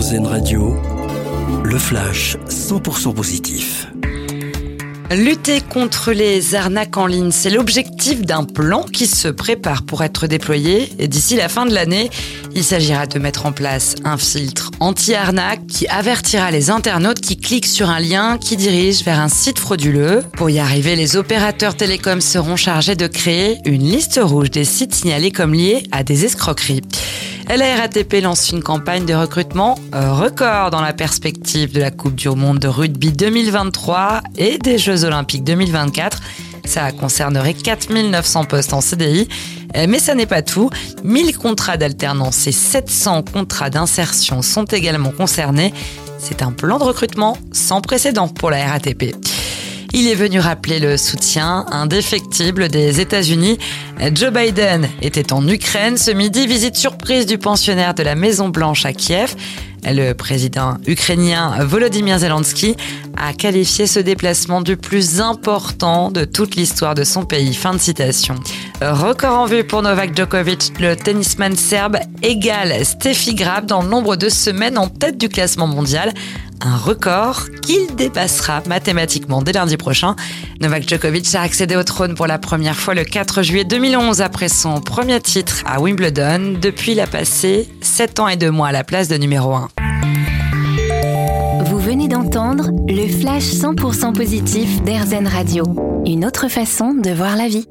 Radio, le flash 100% positif. Lutter contre les arnaques en ligne, c'est l'objectif d'un plan qui se prépare pour être déployé d'ici la fin de l'année. Il s'agira de mettre en place un filtre anti-arnaque qui avertira les internautes qui cliquent sur un lien qui dirige vers un site frauduleux. Pour y arriver, les opérateurs télécoms seront chargés de créer une liste rouge des sites signalés comme liés à des escroqueries. La RATP lance une campagne de recrutement record dans la perspective de la Coupe du Monde de rugby 2023 et des Jeux Olympiques 2024. Ça concernerait 4900 postes en CDI. Mais ça n'est pas tout. 1000 contrats d'alternance et 700 contrats d'insertion sont également concernés. C'est un plan de recrutement sans précédent pour la RATP. Il est venu rappeler le soutien indéfectible des États-Unis. Joe Biden était en Ukraine ce midi, visite surprise du pensionnaire de la Maison Blanche à Kiev. Le président ukrainien Volodymyr Zelensky a qualifié ce déplacement du plus important de toute l'histoire de son pays. Fin de citation. Record en vue pour Novak Djokovic, le tennisman serbe égale Steffi Grab dans le nombre de semaines en tête du classement mondial un record qu'il dépassera mathématiquement dès lundi prochain. Novak Djokovic a accédé au trône pour la première fois le 4 juillet 2011 après son premier titre à Wimbledon. Depuis, il a passé 7 ans et 2 mois à la place de numéro 1. Vous venez d'entendre le flash 100% positif d'Airzen Radio. Une autre façon de voir la vie.